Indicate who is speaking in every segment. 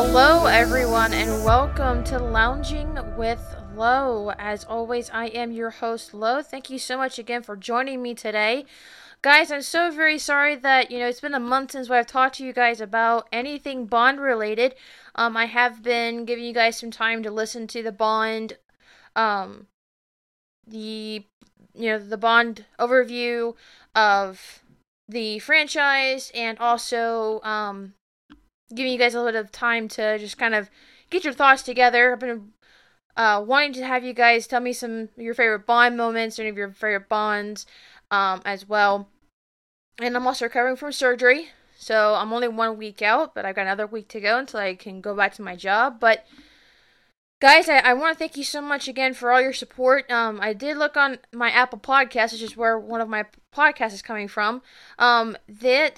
Speaker 1: Hello, everyone, and welcome to Lounging with Lo. As always, I am your host, Lo. Thank you so much again for joining me today. Guys, I'm so very sorry that, you know, it's been a month since I've talked to you guys about anything Bond related. Um, I have been giving you guys some time to listen to the Bond, um, the, you know, the Bond overview of the franchise and also, um, giving you guys a little bit of time to just kind of get your thoughts together. I've been uh, wanting to have you guys tell me some your favorite Bond moments, any of your favorite Bonds um, as well. And I'm also recovering from surgery, so I'm only one week out, but I've got another week to go until I can go back to my job. But guys, I, I want to thank you so much again for all your support. Um, I did look on my Apple Podcast, which is where one of my podcasts is coming from. Um, that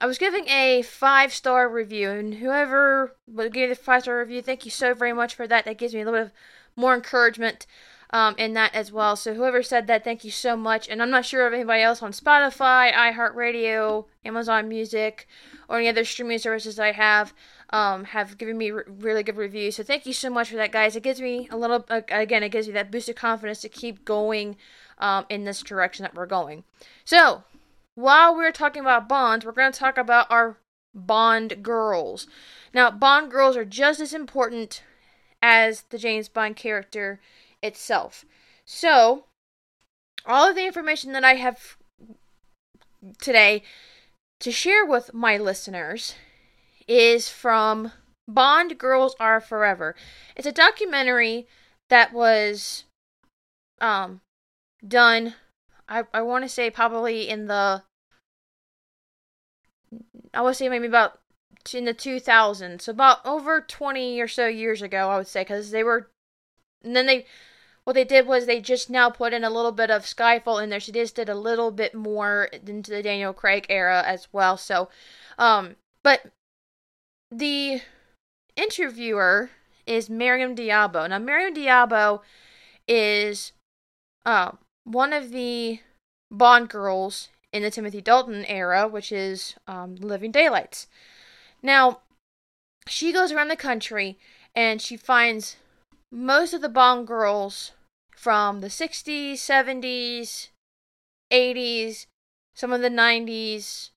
Speaker 1: I was giving a five star review, and whoever gave the five star review, thank you so very much for that. That gives me a little bit of more encouragement um, in that as well. So whoever said that, thank you so much. And I'm not sure of anybody else on Spotify, iHeartRadio, Amazon Music, or any other streaming services I have um, have given me re- really good reviews. So thank you so much for that, guys. It gives me a little uh, again, it gives me that boost of confidence to keep going um, in this direction that we're going. So while we're talking about bonds, we're going to talk about our Bond girls. Now, Bond girls are just as important as the James Bond character itself. So, all of the information that I have today to share with my listeners is from Bond Girls Are Forever. It's a documentary that was um done I I want to say probably in the I would say maybe about in the 2000s, so about over 20 or so years ago, I would say, because they were, and then they, what they did was they just now put in a little bit of Skyfall in there. So they just did a little bit more into the Daniel Craig era as well. So, um, but the interviewer is Maryam d'Abo. Now, Maryam d'Abo is, uh, one of the Bond girls in the Timothy Dalton era, which is um, Living Daylights. Now, she goes around the country and she finds most of the Bond girls from the 60s, 70s, 80s, some of the 90s,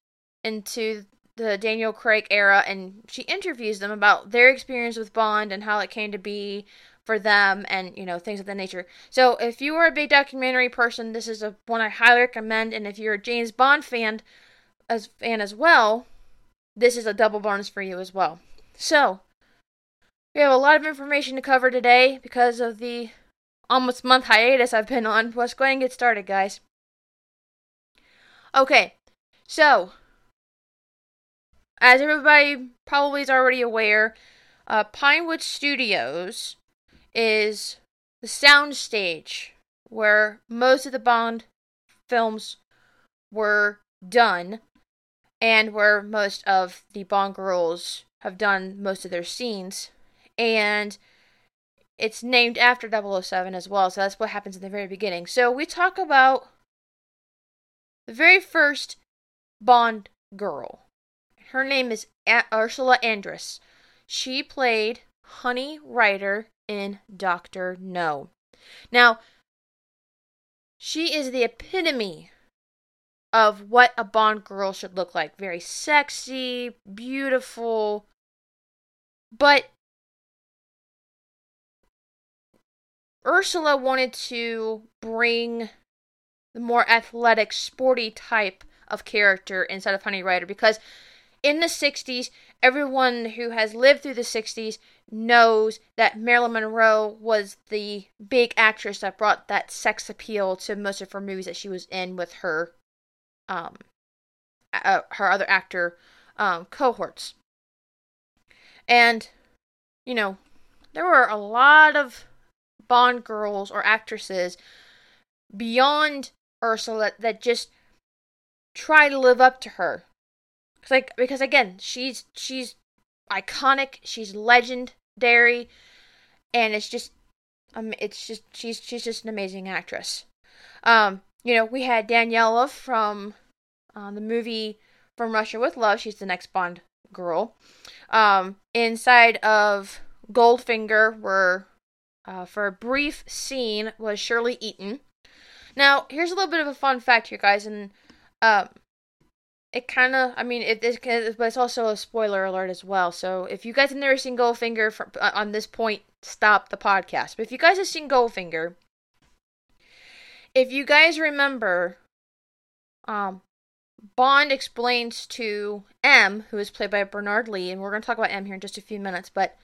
Speaker 1: into the Daniel Craig era, and she interviews them about their experience with Bond and how it came to be, for them and you know things of that nature. So if you are a big documentary person, this is a one I highly recommend. And if you're a James Bond fan as fan as well, this is a double bonus for you as well. So we have a lot of information to cover today because of the almost month hiatus I've been on. Let's go ahead and get started, guys. Okay, so as everybody probably is already aware, uh, Pinewood Studios is the soundstage where most of the Bond films were done and where most of the Bond girls have done most of their scenes. And it's named after 007 as well, so that's what happens in the very beginning. So we talk about the very first Bond girl. Her name is Ursula Andress. She played Honey Ryder in Doctor No. Now, she is the epitome of what a Bond girl should look like. Very sexy, beautiful, but Ursula wanted to bring the more athletic, sporty type of character instead of Honey Ryder because in the 60s, everyone who has lived through the 60s knows that Marilyn Monroe was the big actress that brought that sex appeal to most of her movies that she was in with her um uh, her other actor um cohorts. And you know, there were a lot of Bond girls or actresses beyond Ursula that just try to live up to her Cause like because again, she's she's iconic, she's legendary, and it's just um it's just she's she's just an amazing actress. Um, you know, we had Daniela from uh, the movie From Russia with Love. She's the next Bond girl. Um, inside of Goldfinger were, uh, for a brief scene, was Shirley Eaton. Now, here's a little bit of a fun fact here, guys, and um, it kind of, I mean, it is, but it's also a spoiler alert as well. So if you guys have never seen Goldfinger uh, on this point, stop the podcast. But if you guys have seen Goldfinger, if you guys remember, um, Bond explains to M, who is played by Bernard Lee, and we're going to talk about M here in just a few minutes, but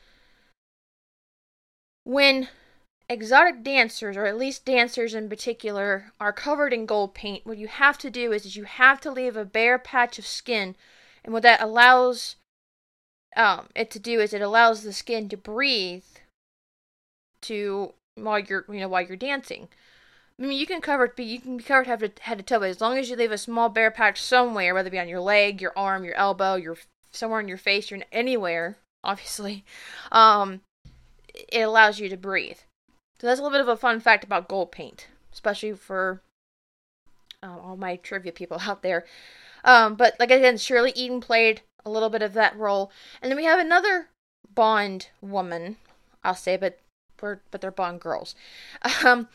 Speaker 1: when exotic dancers, or at least dancers in particular, are covered in gold paint, what you have to do is, is you have to leave a bare patch of skin. And what that allows um, it to do is it allows the skin to breathe to while you're you know while you're dancing. I mean, you can cover it, but you can be covered head to, head to toe, but as long as you leave a small bare patch somewhere, whether it be on your leg, your arm, your elbow, your somewhere in your face, you're anywhere, obviously, um, it allows you to breathe. So that's a little bit of a fun fact about gold paint, especially for um, all my trivia people out there. Um, but like said, Shirley Eaton played a little bit of that role, and then we have another Bond woman, I'll say, but we're, but they're Bond girls. Um,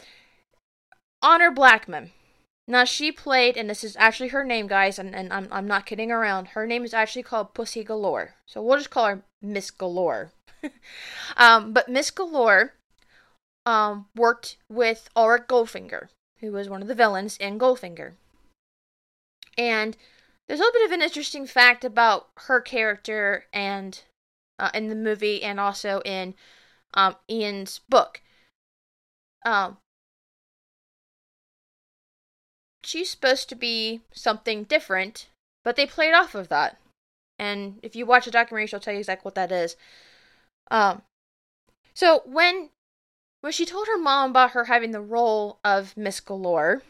Speaker 1: Honor Blackman. Now she played, and this is actually her name, guys, and, and I'm I'm not kidding around. Her name is actually called Pussy Galore, so we'll just call her Miss Galore. um, but Miss Galore um, worked with Auric Goldfinger, who was one of the villains in Goldfinger. And there's a little bit of an interesting fact about her character and uh, in the movie and also in um, Ian's book. Um, she's supposed to be something different, but they played off of that. And if you watch the documentary, she'll tell you exactly what that is. Um, so when when she told her mom about her having the role of Miss Galore,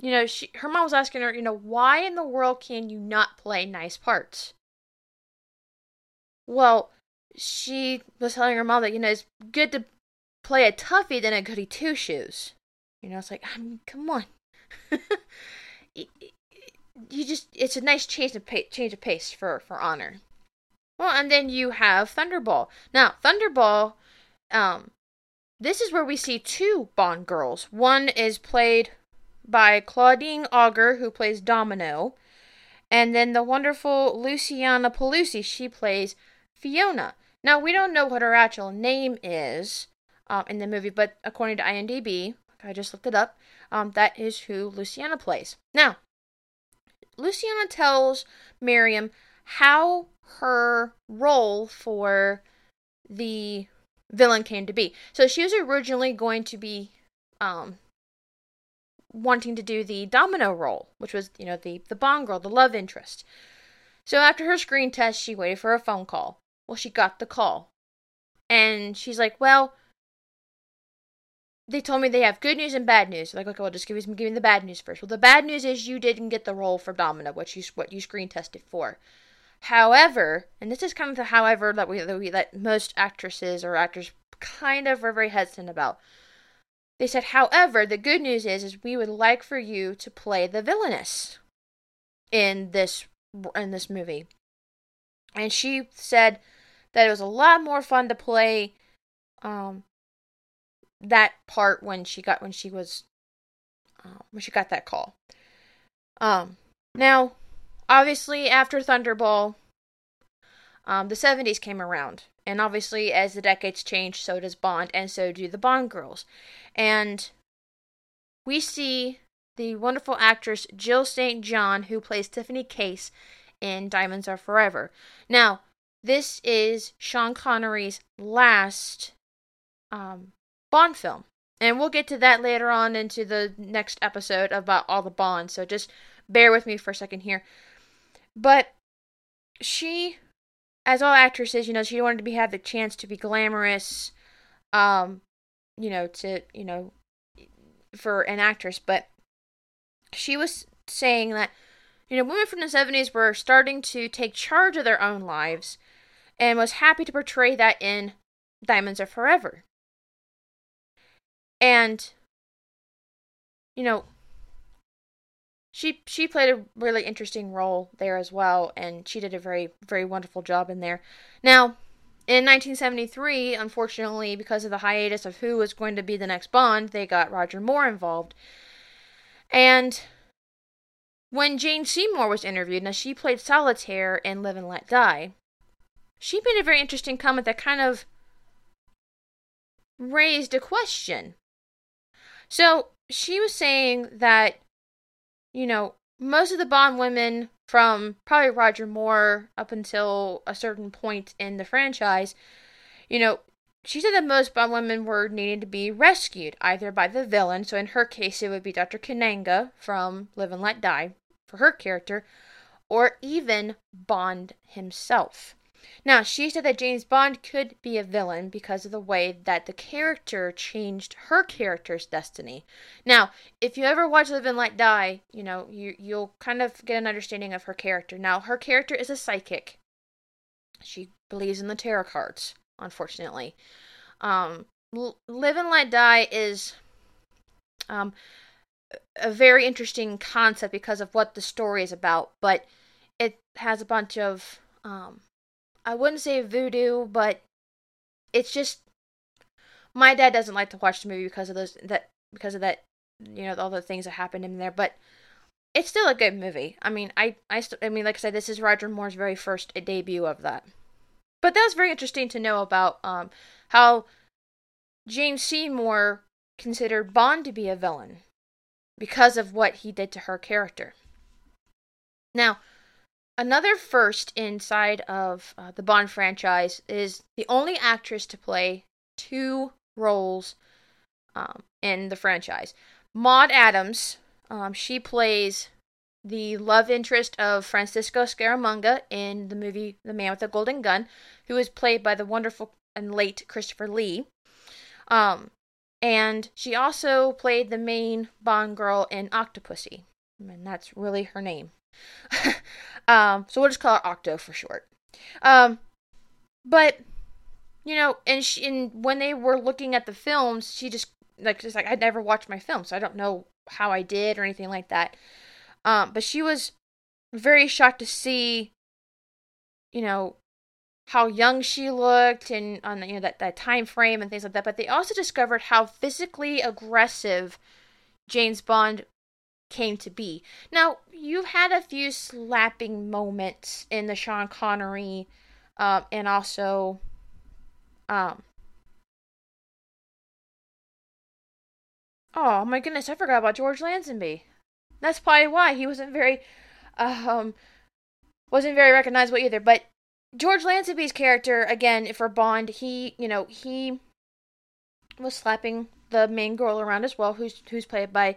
Speaker 1: you know, she her mom was asking her, you know, why in the world can you not play nice parts? Well, she was telling her mom that, you know, it's good to play a toughie than a goody two shoes. You know, it's like, I mean, come on. you just it's a nice change of pace, change of pace for for honor. Well, and then you have Thunderball. Now, Thunderball um this is where we see two Bond girls. One is played by Claudine Auger, who plays Domino, and then the wonderful Luciana Paluzzi, she plays Fiona. Now, we don't know what her actual name is um, in the movie, but according to IMDb, I just looked it up, um, that is who Luciana plays. Now, Luciana tells Maryam how her role for the villain came to be. So she was originally going to be um, wanting to do the domino role, which was, you know, the, the Bond girl, the love interest. So after her screen test, she waited for a phone call. Well, she got the call. And she's like, well, they told me they have good news and bad news. Like, okay, well, just give me, give me the bad news first. Well, the bad news is you didn't get the role for Domino, what you what you screen tested for. However, and this is kind of the however that we that, we, that most actresses or actors kind of are very hesitant about. They said, however, the good news is is we would like for you to play the villainess in this in this movie. And she said that it was a lot more fun to play um that part when she got when she was uh, when she got that call. Um now obviously, after Thunderball, um, the 70s came around. And obviously, as the decades change, so does Bond, and so do the Bond girls. And we see the wonderful actress Jill St. John, who plays Tiffany Case in Diamonds Are Forever. Now, this is Sean Connery's last um, Bond film. And we'll get to that later on into the next episode about all the Bonds. So just bear with me for a second here. But she, as all actresses, you know, she wanted to be have the chance to be glamorous, um, you know, to you know, for an actress. But she was saying that, you know, women from the seventies were starting to take charge of their own lives, and was happy to portray that in Diamonds Are Forever. And, you know, she she played a really interesting role there as well, and she did a very very wonderful job in there. Now, in 1973, unfortunately, because of the hiatus of who was going to be the next Bond, they got Roger Moore involved. And when Jane Seymour was interviewed, now she played Solitaire in Live and Let Die, she made a very interesting comment that kind of raised a question. So she was saying that, you know, most of the Bond women from probably Roger Moore up until a certain point in the franchise, you know, she said that most Bond women were needing to be rescued, either by the villain, so in her case it would be Dr. Kananga from Live and Let Die for her character, or even Bond himself. Now, she said that James Bond could be a villain because of the way that the character changed her character's destiny. Now, if you ever watch Live and Let Die, you know, you you'll kind of get an understanding of her character. Now, her character is a psychic. She believes in the tarot cards, unfortunately. Um, Live and Let Die is um a very interesting concept because of what the story is about, but it has a bunch of um I wouldn't say voodoo, but it's just my dad doesn't like to watch the movie because of those that because of that you know all the things that happened in there, but it's still a good movie. I mean, I I st- I mean, like I said, this is Roger Moore's very first debut of that. But that was very interesting to know about um how James Seymour considered Bond to be a villain because of what he did to her character. Now, Another first inside of uh, the Bond franchise is the only actress to play two roles um, in the franchise. Maud Adams, um, she plays the love interest of Francisco Scaramanga in the movie The Man with the Golden Gun, who is played by the wonderful and late Christopher Lee. Um, and she also played the main Bond girl in Octopussy, and that's really her name. um, so we'll just call her Octo for short. Um, but you know, and she, and when they were looking at the films, she just like just like I'd never watched my film, so I don't know how I did or anything like that. Um, but she was very shocked to see, you know, how young she looked and on you know that that time frame and things like that. But they also discovered how physically aggressive James Bond came to be. Now, you've had a few slapping moments in the Sean Connery um, and also um Oh my goodness, I forgot about George Lazenby. That's probably why he wasn't very um wasn't very recognizable either, but George Lazenby's character again for Bond, he, you know, he was slapping the main girl around as well who's who's played by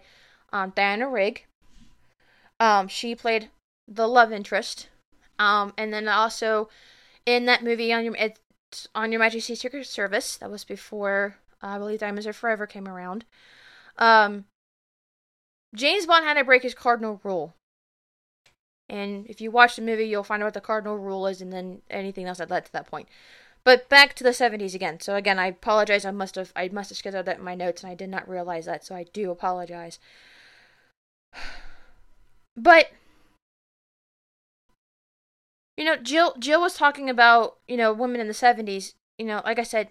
Speaker 1: um, Diana Rigg. Um, she played the love interest. Um, and then also in that movie on your it's on Your Majesty's Secret Service. That was before uh, I believe Diamonds Are Forever came around. Um, James Bond had to break his cardinal rule. And if you watch the movie, you'll find out what the cardinal rule is, and then anything else that led to that point. But back to the 70s again. So again, I apologize. I must have I must have scheduled that in my notes, and I did not realize that. So I do apologize. But you know, Jill Jill was talking about, you know, women in the 70s, you know, like I said,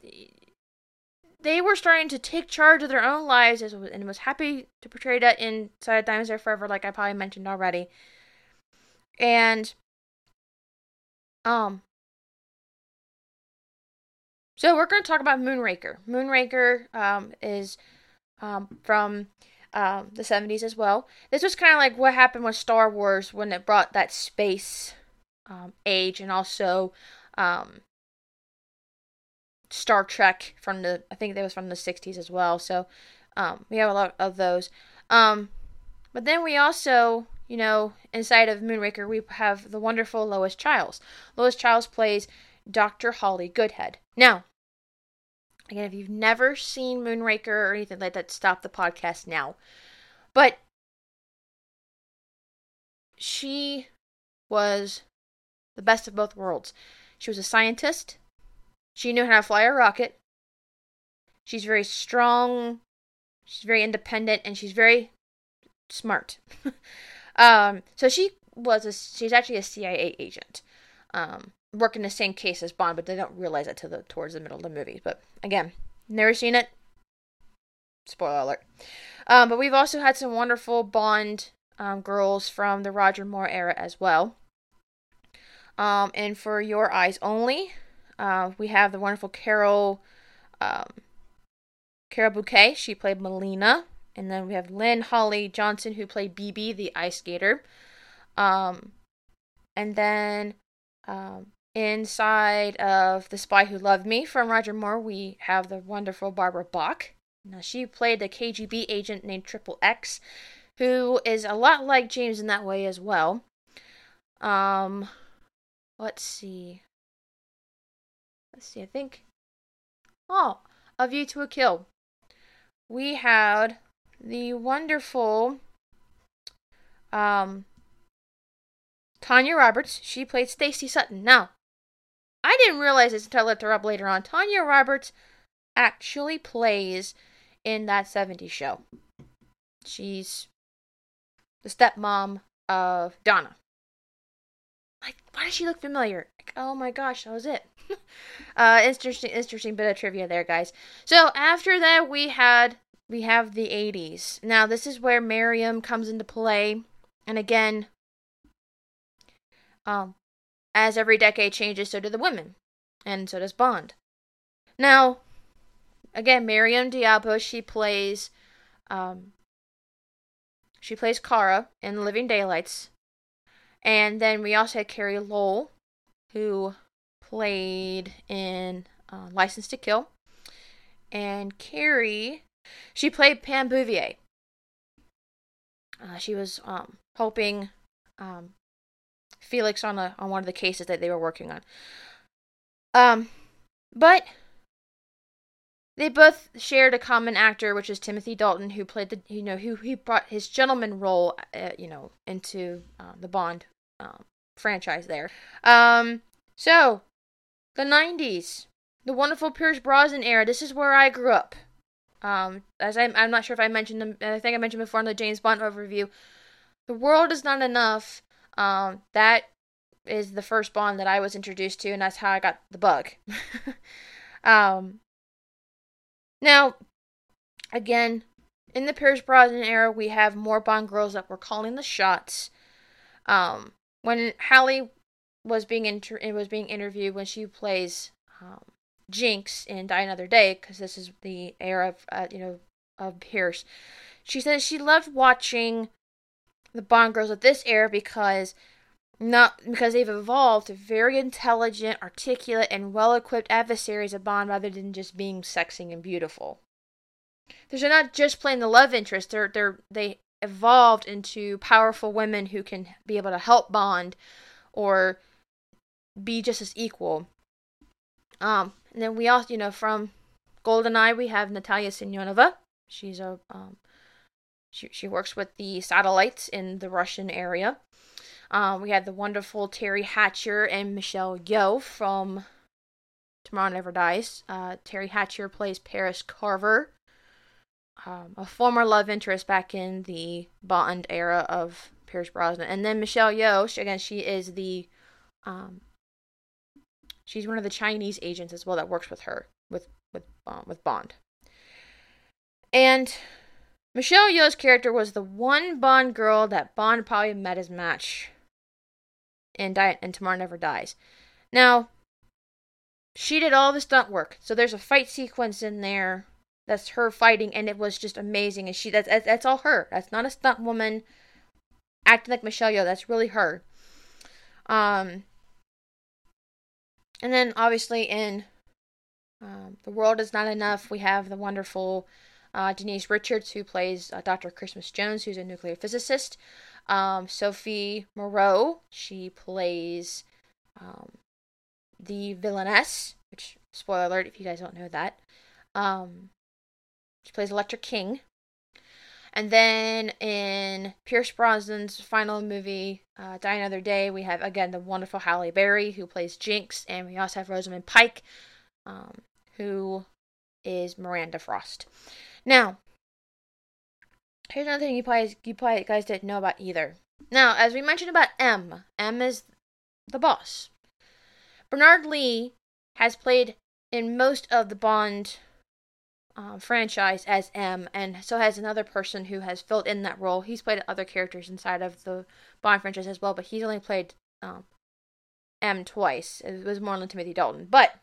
Speaker 1: they were starting to take charge of their own lives and was happy to portray that in inside Diamonds Are Forever like I probably mentioned already. And um so we're going to talk about Moonraker. Moonraker um, is um, from um, the 70s as well. This was kind of like what happened with Star Wars when it brought that space um, age and also um, Star Trek from the, I think that was from the 60s as well. So um, we have a lot of those. Um, but then we also, you know, inside of Moonraker, we have the wonderful Lois Chiles. Lois Chiles plays Dr. Holly Goodhead. Now, Again, if you've never seen Moonraker or anything like that, stop the podcast now. But she was the best of both worlds. She was a scientist. She knew how to fly a rocket. She's very strong. She's very independent and she's very smart. Um, so she was a, she's actually a CIA agent, um, working in the same case as Bond, but they don't realize it till the towards the middle of the movie. But again, never seen it. Spoiler alert. Um, but we've also had some wonderful Bond um, girls from the Roger Moore era as well. Um, and for Your Eyes Only, uh, we have the wonderful Carol um, Carole Bouquet. She played Melina. And then we have Lynn Holly Johnson, who played Bibi, the ice skater. Um, and then um, inside of The Spy Who Loved Me from Roger Moore, we have the wonderful Barbara Bach. Now, she played the KGB agent named Triple X, who is a lot like James in that way as well. Um, let's see. Let's see, I think. Oh, A View to a Kill. We had the wonderful um, Tanya Roberts. She played Stacey Sutton. Now, I didn't realize this until I looked her up later on. Tanya Roberts actually plays in that 70s show. She's the stepmom of Donna. Like, why does she look familiar? Like, oh my gosh, that was it. uh, interesting, interesting bit of trivia there, guys. So after that, we had we have the 80s. Now, this is where Maryam comes into play, and again, um, as every decade changes, so do the women, and so does Bond. Now, again, Maryam d'Abo, she plays, um, she plays Kara in Living Daylights, and then we also had Carey Lowell, who played in uh, License to Kill, and Carrie, she played Pam Bouvier. Uh, she was um, helping um, Felix on on one of the cases that they were working on. Um, but they both shared a common actor, which is Timothy Dalton, who played the you know who he brought his gentleman role, uh, you know, into uh, the Bond um, franchise there. Um, so the '90s, the wonderful Pierce Brosnan era. This is where I grew up. Um, as I'm, I'm not sure if I mentioned them. I think I mentioned before in the James Bond overview. The world is not enough. Um, that is the first Bond that I was introduced to, and that's how I got the bug. um, now, again, in the Pierce Brosnan era, we have more Bond girls that were calling the shots. Um, when Halle was being inter- was being interviewed when she plays um, Jinx in Die Another Day, because this is the era of uh, you know of Pierce. She says she loved watching the Bond girls of this era because not because they've evolved to very intelligent, articulate, and well-equipped adversaries of Bond rather than just being sexy and beautiful. They're not just playing the love interest; they're they're they evolved into powerful women who can be able to help Bond or be just as equal. Um, and then we also, you know, from GoldenEye, we have Natalia Simonova. She's a um, she she works with the satellites in the Russian area. Um, we had the wonderful Teri Hatcher and Michelle Yeoh from Tomorrow Never Dies. Uh, Teri Hatcher plays Paris Carver, um, a former love interest back in the Bond era of Pierce Brosnan. And then Michelle Yeoh, she, again, she is the um, She's one of the Chinese agents as well that works with her with with um, with Bond. And Michelle Yeoh's character was the one Bond girl that Bond probably met his match in Die and Tomorrow Never Dies. Now, she did all the stunt work. So there's a fight sequence in there that's her fighting, and it was just amazing. And she that's that's all her. That's not a stunt woman acting like Michelle Yeoh. That's really her. Um, and then obviously in um, The World Is Not Enough, we have the wonderful uh, Denise Richards, who plays uh, Dr. Christmas Jones, who's a nuclear physicist. Um, Sophie Marceau, she plays um, the villainess, which, spoiler alert if you guys don't know that. Um, she plays Elektra King. And then in Pierce Brosnan's final movie, uh, Die Another Day, we have again the wonderful Halle Berry who plays Jinx, and we also have Rosamund Pike, um, who is Miranda Frost. Now, here's another thing you probably you probably guys didn't know about either. Now, as we mentioned about M, M is the boss. Bernard Lee has played in most of the Bond um, franchise as M, and so has another person who has filled in that role. He's played other characters inside of the Bond franchise as well, but he's only played um, M twice. It was more than Timothy Dalton. But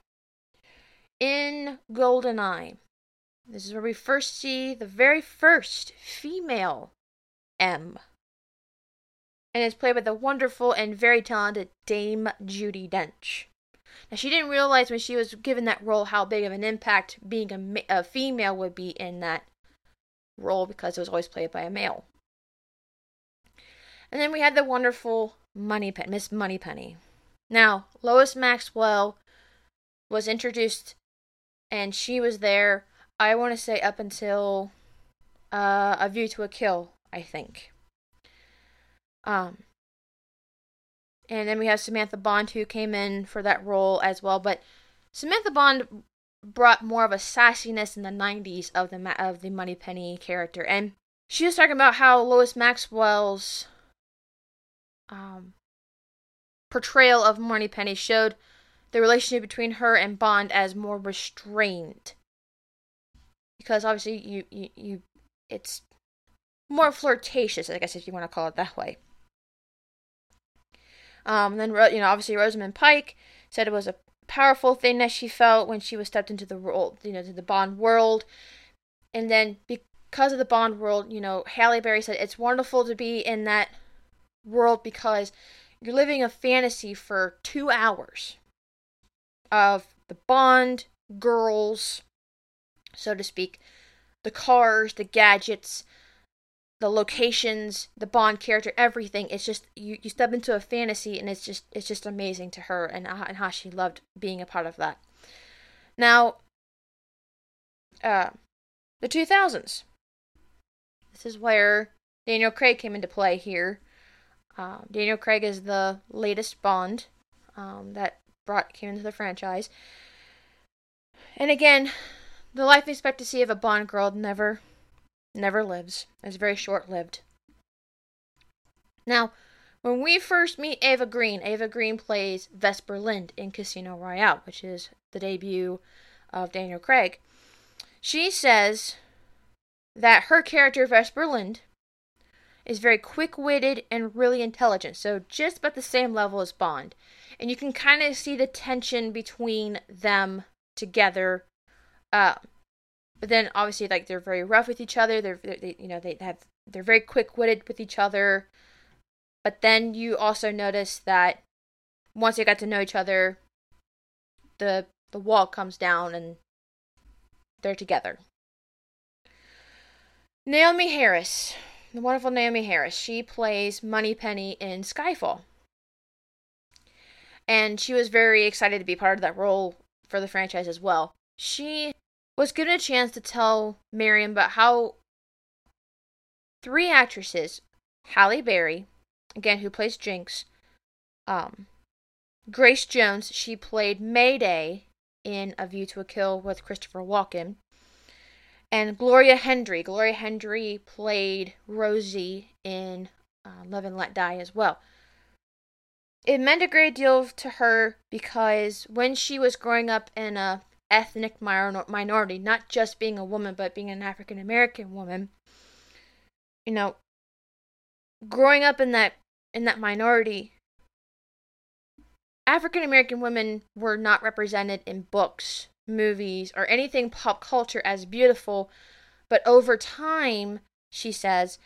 Speaker 1: in GoldenEye, this is where we first see the very first female M. And it's played by the wonderful and very talented Dame Judi Dench. Now, she didn't realize when she was given that role how big of an impact being a, a female would be in that role because it was always played by a male. And then we had the wonderful Moneypenny, Miss Moneypenny. Now, Lois Maxwell was introduced and she was there, I want to say, up until uh, A View to a Kill, I think. Um, and then we have Samantha Bond who came in for that role as well. But Samantha Bond brought more of a sassiness in the 90s of the of the Moneypenny character, and she was talking about how Lois Maxwell's um, portrayal of Moneypenny showed the relationship between her and Bond as more restrained, because obviously you you, you it's more flirtatious, I guess if you want to call it that way. Um, then, you know, obviously Rosamund Pike said it was a powerful thing that she felt when she was stepped into the world, you know, to the Bond world. And then because of the Bond world, you know, Halle Berry said it's wonderful to be in that world because you're living a fantasy for two hours of the Bond girls, so to speak, the cars, the gadgets, the locations, the Bond character, everything. It's just you, you step into a fantasy, and it's just it's just amazing to her and and how she loved being a part of that. Now, uh, the 2000s. This is where Daniel Craig came into play here. Uh, Daniel Craig is the latest Bond um, that brought came into the franchise. And again, the life expectancy of a Bond girl never never lives. It's very short lived. Now, when we first meet Eva Green, Eva Green plays Vesper Lynd in Casino Royale, which is the debut of Daniel Craig. She says that her character, Vesper Lynd, is very quick witted and really intelligent, so just about the same level as Bond. And you can kind of see the tension between them together. Uh, but then obviously like they're very rough with each other. They're they, you know they have they're very quick witted with each other. But then you also notice that once they got to know each other, the the wall comes down and they're together. Naomie Harris, the wonderful Naomie Harris, she plays Moneypenny in Skyfall. And she was very excited to be part of that role for the franchise as well. She was given a chance to tell Marion about how three actresses, Halle Berry, again who plays Jinx, um, Grace Jones, she played Mayday in A View to a Kill with Christopher Walken, and Gloria Hendry. Gloria Hendry played Rosie in uh, Live and Let Die as well. It meant a great deal to her because when she was growing up in a ethnic minority, not just being a woman, but being an African American woman. You know, growing up in that in that minority, African American women were not represented in books, movies, or anything pop culture as beautiful, but over time, she says,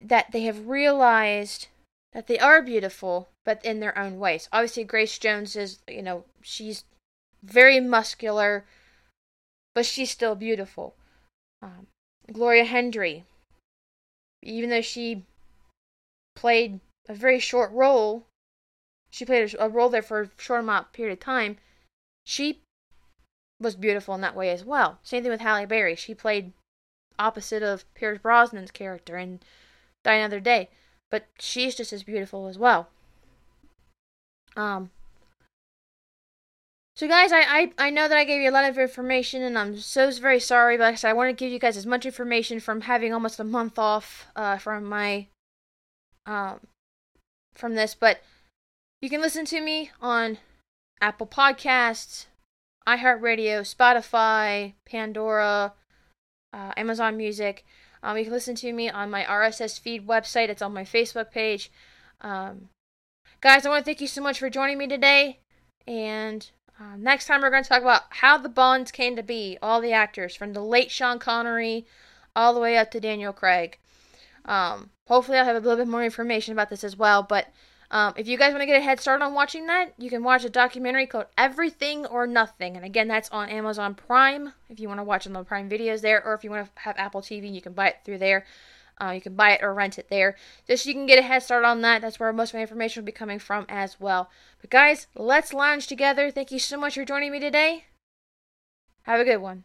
Speaker 1: that they have realized that they are beautiful, but in their own ways. Obviously, Grace Jones is, you know, she's very muscular, but she's still beautiful. Um, Gloria Hendry, even though she played a very short role, she played a, role there for a short amount period of time. She was beautiful in that way as well. Same thing with Halle Berry. She played opposite of Pierce Brosnan's character in Die Another Day, but she's just as beautiful as well. Um, so, guys, I, I, I know that I gave you a lot of information, and I'm so very sorry, but like I said, I want to give you guys as much information from having almost a month off uh, from my um, from this, but you can listen to me on Apple Podcasts, iHeartRadio, Spotify, Pandora, uh, Amazon Music. Um, you can listen to me on my RSS feed website. It's on my Facebook page. Um, guys, I want to thank you so much for joining me today. And uh, next time, we're going to talk about how the Bonds came to be. All the actors, from the late Sean Connery all the way up to Daniel Craig. Um, hopefully, I'll have a little bit more information about this as well. But um, if you guys want to get a head start on watching that, you can watch a documentary called Everything or Nothing. And again, that's on Amazon Prime if you want to watch on the Prime videos there, or if you want to have Apple TV, you can buy it through there. Uh, you can buy it or rent it there. Just so you can get a head start on that. That's where most of my information will be coming from as well. But guys, let's lounge together. Thank you so much for joining me today. Have a good one.